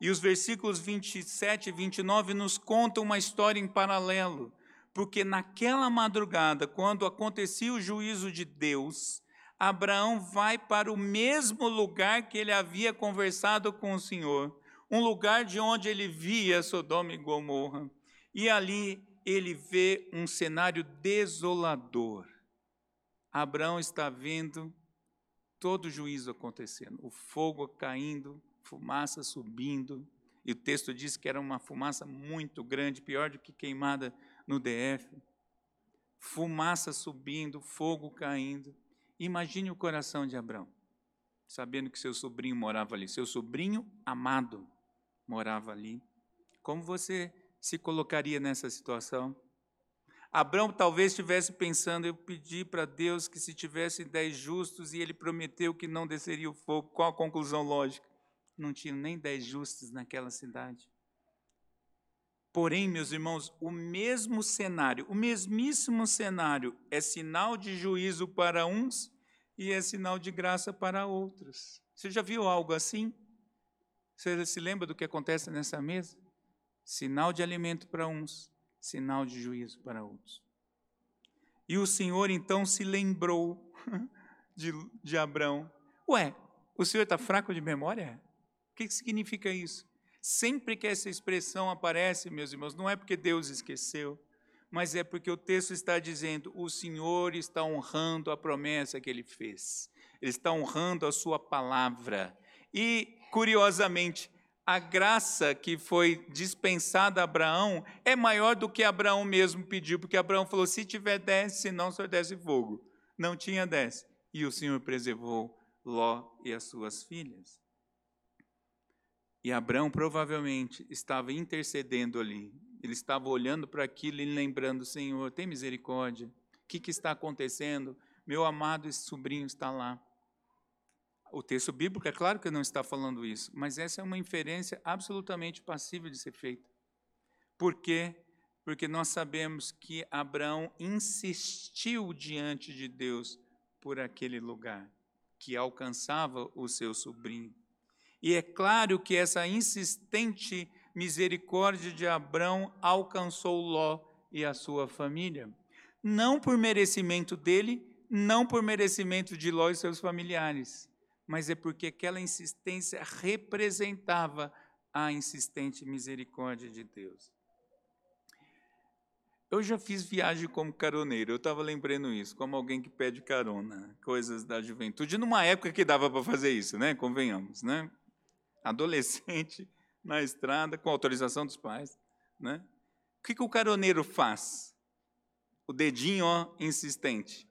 Speaker 1: E os versículos 27 e 29 nos contam uma história em paralelo, porque naquela madrugada, quando acontecia o juízo de Deus, Abraão vai para o mesmo lugar que ele havia conversado com o Senhor, um lugar de onde ele via Sodoma e Gomorra. E ali ele vê um cenário desolador. Abraão está vendo todo o juízo acontecendo, o fogo caindo, fumaça subindo, e o texto diz que era uma fumaça muito grande, pior do que queimada no DF. Fumaça subindo, fogo caindo. Imagine o coração de Abraão, sabendo que seu sobrinho morava ali, seu sobrinho amado morava ali. Como você se colocaria nessa situação? Abraão talvez estivesse pensando, eu pedi para Deus que se tivesse dez justos e ele prometeu que não desceria o fogo. Qual a conclusão lógica? Não tinha nem dez justos naquela cidade. Porém, meus irmãos, o mesmo cenário, o mesmíssimo cenário é sinal de juízo para uns e é sinal de graça para outros. Você já viu algo assim? Você se lembra do que acontece nessa mesa? Sinal de alimento para uns, sinal de juízo para outros. E o Senhor então se lembrou de, de Abraão. Ué, o Senhor está fraco de memória? O que significa isso? Sempre que essa expressão aparece, meus irmãos, não é porque Deus esqueceu, mas é porque o texto está dizendo: o Senhor está honrando a promessa que ele fez, ele está honrando a sua palavra. E, curiosamente, a graça que foi dispensada a Abraão é maior do que Abraão mesmo pediu, porque Abraão falou: se tiver dez, senão o senhor desce fogo. Não tinha dez. E o Senhor preservou Ló e as suas filhas. E Abraão provavelmente estava intercedendo ali. Ele estava olhando para aquilo e lembrando: Senhor, tem misericórdia. O que, que está acontecendo? Meu amado sobrinho está lá. O texto bíblico, é claro que não está falando isso, mas essa é uma inferência absolutamente passível de ser feita. Por quê? Porque nós sabemos que Abraão insistiu diante de Deus por aquele lugar, que alcançava o seu sobrinho. E é claro que essa insistente misericórdia de Abraão alcançou Ló e a sua família. Não por merecimento dele, não por merecimento de Ló e seus familiares, mas é porque aquela insistência representava a insistente misericórdia de Deus. Eu já fiz viagem como caroneiro, eu estava lembrando isso, como alguém que pede carona, coisas da juventude, numa época que dava para fazer isso, né? Convenhamos, né? Adolescente na estrada, com autorização dos pais, né? O que, que o caroneiro faz? O dedinho, ó, insistente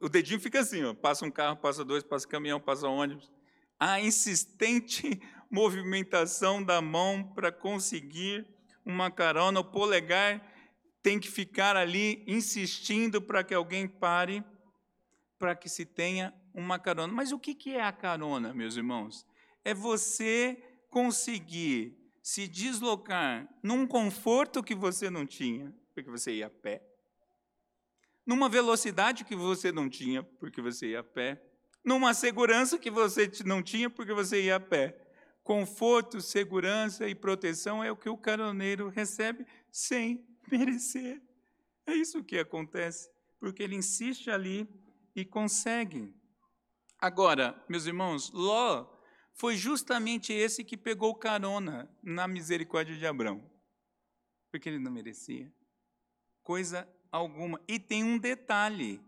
Speaker 1: o dedinho fica assim, ó, passa um carro, passa dois, passa caminhão, passa ônibus. A insistente movimentação da mão para conseguir uma carona, o polegar tem que ficar ali insistindo para que alguém pare, para que se tenha uma carona. Mas o que é a carona, meus irmãos? É você conseguir se deslocar num conforto que você não tinha, porque você ia a pé, numa velocidade que você não tinha, porque você ia a pé, numa segurança que você não tinha, porque você ia a pé. Conforto, segurança e proteção é o que o caroneiro recebe sem merecer. É isso que acontece, porque ele insiste ali e consegue. Agora, meus irmãos, Ló foi justamente esse que pegou carona na misericórdia de Abraão, porque ele não merecia. Coisa alguma. E tem um detalhe: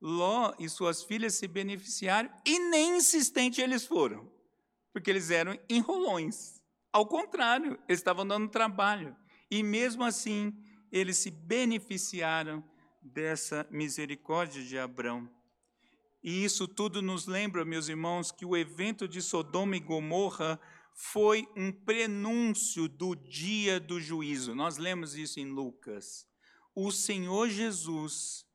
Speaker 1: Ló e suas filhas se beneficiaram e nem insistente eles foram, porque eles eram enrolões. Ao contrário, eles estavam dando trabalho. E mesmo assim, eles se beneficiaram dessa misericórdia de Abraão. E isso tudo nos lembra, meus irmãos, que o evento de Sodoma e Gomorra foi um prenúncio do dia do juízo. Nós lemos isso em Lucas o Senhor Jesus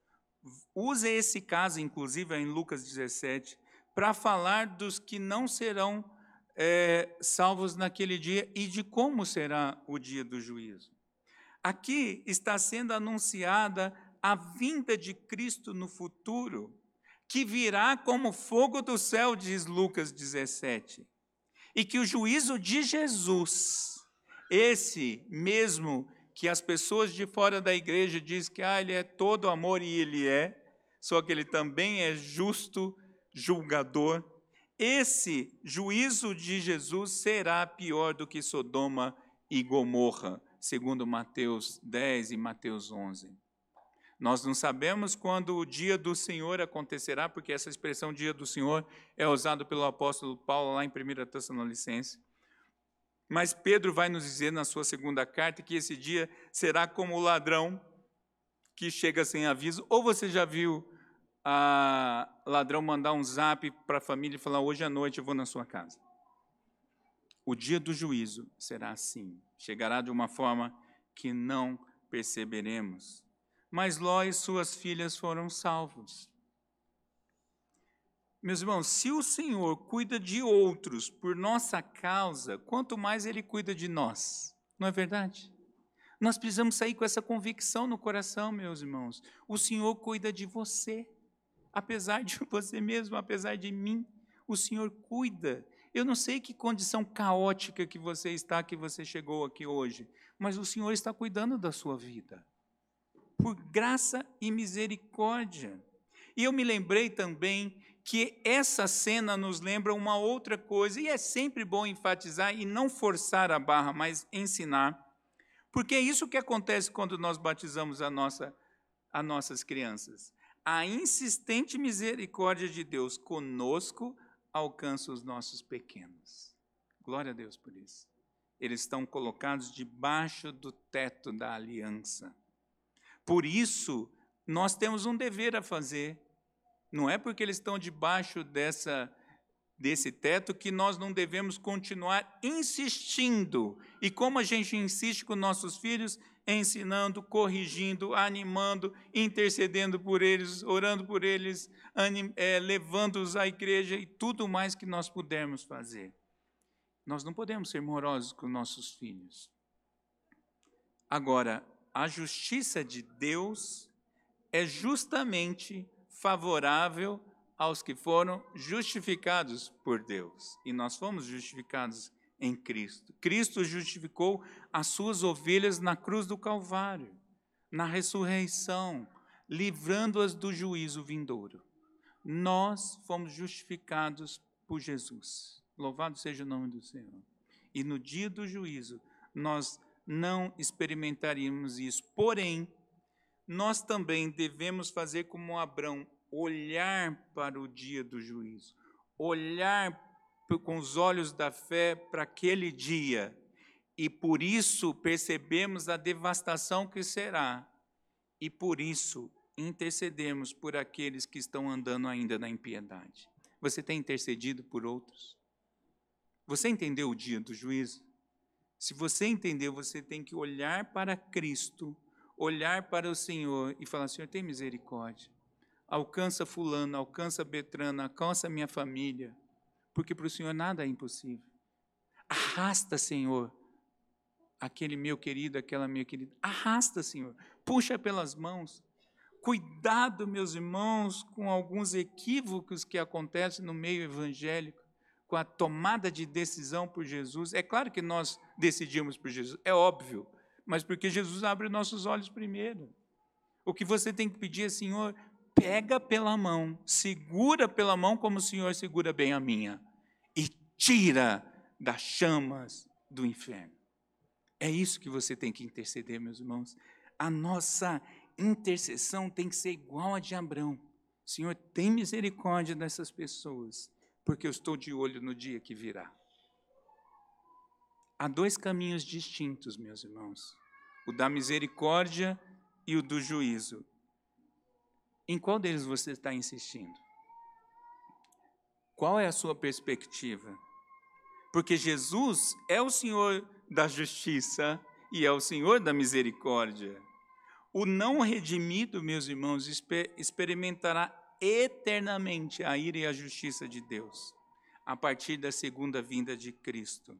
Speaker 1: usa esse caso, inclusive em Lucas 17, para falar dos que não serão é, salvos naquele dia e de como será o dia do juízo. Aqui está sendo anunciada a vinda de Cristo no futuro, que virá como fogo do céu, diz Lucas 17. E que o juízo de Jesus, esse mesmo que as pessoas de fora da igreja dizem que ah, ele é todo amor e ele é, só que ele também é justo julgador. Esse juízo de Jesus será pior do que Sodoma e Gomorra, segundo Mateus 10 e Mateus 11. Nós não sabemos quando o dia do Senhor acontecerá, porque essa expressão dia do Senhor é usada pelo apóstolo Paulo lá em 1 Tessalonicenses. Mas Pedro vai nos dizer na sua segunda carta que esse dia será como o ladrão que chega sem aviso. Ou você já viu a ladrão mandar um zap para a família e falar: hoje à noite eu vou na sua casa. O dia do juízo será assim. Chegará de uma forma que não perceberemos. Mas Ló e suas filhas foram salvos. Meus irmãos, se o Senhor cuida de outros por nossa causa, quanto mais Ele cuida de nós, não é verdade? Nós precisamos sair com essa convicção no coração, meus irmãos. O Senhor cuida de você, apesar de você mesmo, apesar de mim. O Senhor cuida. Eu não sei que condição caótica que você está, que você chegou aqui hoje, mas o Senhor está cuidando da sua vida. Por graça e misericórdia. E eu me lembrei também que essa cena nos lembra uma outra coisa, e é sempre bom enfatizar e não forçar a barra, mas ensinar, porque é isso que acontece quando nós batizamos a nossa, as nossas crianças. A insistente misericórdia de Deus conosco alcança os nossos pequenos. Glória a Deus por isso. Eles estão colocados debaixo do teto da aliança. Por isso, nós temos um dever a fazer não é porque eles estão debaixo dessa, desse teto que nós não devemos continuar insistindo. E como a gente insiste com nossos filhos, ensinando, corrigindo, animando, intercedendo por eles, orando por eles, é, levando-os à igreja e tudo mais que nós pudermos fazer. Nós não podemos ser morosos com nossos filhos. Agora, a justiça de Deus é justamente favorável aos que foram justificados por Deus. E nós fomos justificados em Cristo. Cristo justificou as suas ovelhas na cruz do Calvário, na ressurreição, livrando-as do juízo vindouro. Nós fomos justificados por Jesus. Louvado seja o nome do Senhor. E no dia do juízo, nós não experimentaríamos isso. Porém, nós também devemos fazer como Abraão, olhar para o dia do juízo, olhar com os olhos da fé para aquele dia, e por isso percebemos a devastação que será, e por isso intercedemos por aqueles que estão andando ainda na impiedade. Você tem intercedido por outros? Você entendeu o dia do juízo? Se você entendeu, você tem que olhar para Cristo olhar para o Senhor e falar: Senhor, tem misericórdia. Alcança Fulano, alcança Betrana, alcança minha família, porque para o Senhor nada é impossível. Arrasta, Senhor, aquele meu querido, aquela minha querida. Arrasta, Senhor. Puxa pelas mãos. Cuidado, meus irmãos, com alguns equívocos que acontecem no meio evangélico, com a tomada de decisão por Jesus. É claro que nós decidimos por Jesus, é óbvio mas porque Jesus abre nossos olhos primeiro. O que você tem que pedir é, Senhor, pega pela mão, segura pela mão como o Senhor segura bem a minha, e tira das chamas do inferno. É isso que você tem que interceder, meus irmãos. A nossa intercessão tem que ser igual a de Abraão. Senhor, tem misericórdia dessas pessoas, porque eu estou de olho no dia que virá. Há dois caminhos distintos, meus irmãos: o da misericórdia e o do juízo. Em qual deles você está insistindo? Qual é a sua perspectiva? Porque Jesus é o Senhor da justiça e é o Senhor da misericórdia. O não redimido, meus irmãos, experimentará eternamente a ira e a justiça de Deus, a partir da segunda vinda de Cristo.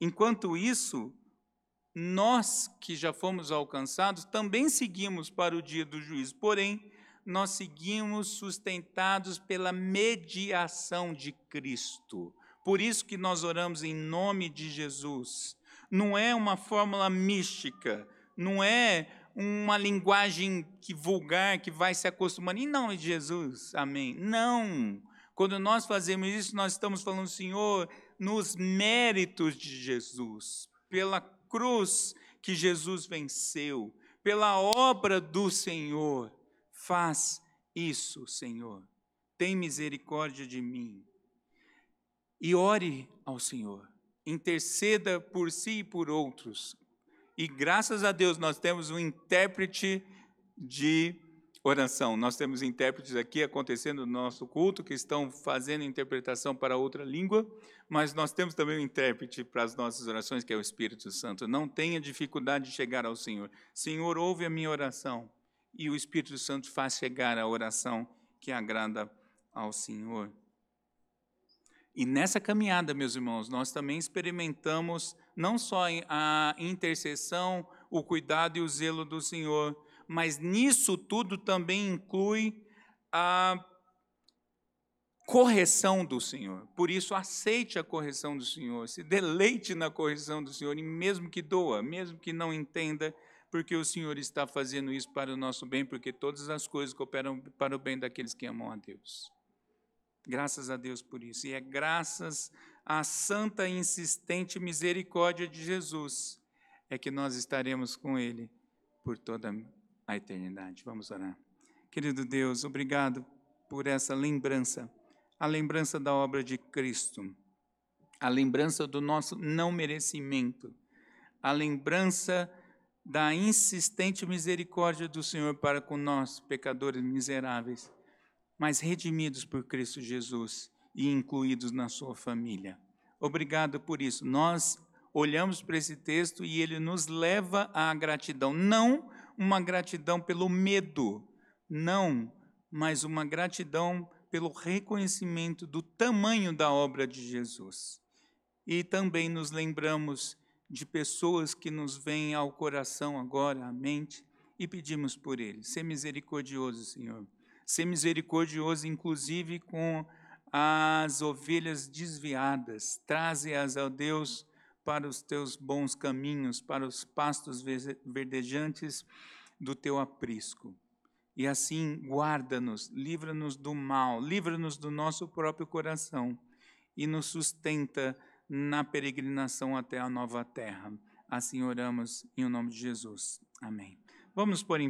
Speaker 1: Enquanto isso, nós que já fomos alcançados também seguimos para o dia do juízo, porém, nós seguimos sustentados pela mediação de Cristo. Por isso que nós oramos em nome de Jesus. Não é uma fórmula mística, não é uma linguagem que vulgar que vai se acostumando. Em nome de Jesus, amém. Não. Quando nós fazemos isso, nós estamos falando, Senhor, nos méritos de Jesus, pela cruz que Jesus venceu, pela obra do Senhor. Faz isso, Senhor. Tem misericórdia de mim. E ore ao Senhor. Interceda por si e por outros. E graças a Deus nós temos um intérprete de oração. Nós temos intérpretes aqui acontecendo no nosso culto que estão fazendo interpretação para outra língua, mas nós temos também um intérprete para as nossas orações, que é o Espírito Santo. Não tenha dificuldade de chegar ao Senhor. Senhor, ouve a minha oração. E o Espírito Santo faz chegar a oração que agrada ao Senhor. E nessa caminhada, meus irmãos, nós também experimentamos não só a intercessão, o cuidado e o zelo do Senhor, mas nisso tudo também inclui a correção do Senhor. Por isso, aceite a correção do Senhor, se deleite na correção do Senhor, e mesmo que doa, mesmo que não entenda, porque o Senhor está fazendo isso para o nosso bem, porque todas as coisas cooperam para o bem daqueles que amam a Deus. Graças a Deus por isso. E é graças à santa e insistente misericórdia de Jesus é que nós estaremos com Ele por toda a eternidade. Vamos orar. Querido Deus, obrigado por essa lembrança, a lembrança da obra de Cristo, a lembrança do nosso não merecimento, a lembrança da insistente misericórdia do Senhor para com nós, pecadores miseráveis, mas redimidos por Cristo Jesus e incluídos na sua família. Obrigado por isso. Nós olhamos para esse texto e ele nos leva à gratidão, não uma gratidão pelo medo, não, mas uma gratidão pelo reconhecimento do tamanho da obra de Jesus. E também nos lembramos de pessoas que nos vêm ao coração agora, à mente, e pedimos por eles. Ser misericordioso, Senhor. Ser misericordioso, inclusive, com as ovelhas desviadas. Traze-as, ó Deus, para os teus bons caminhos, para os pastos verdejantes do teu aprisco. E assim, guarda-nos, livra-nos do mal, livra-nos do nosso próprio coração e nos sustenta na peregrinação até a nova terra. Assim oramos em nome de Jesus. Amém. Vamos por em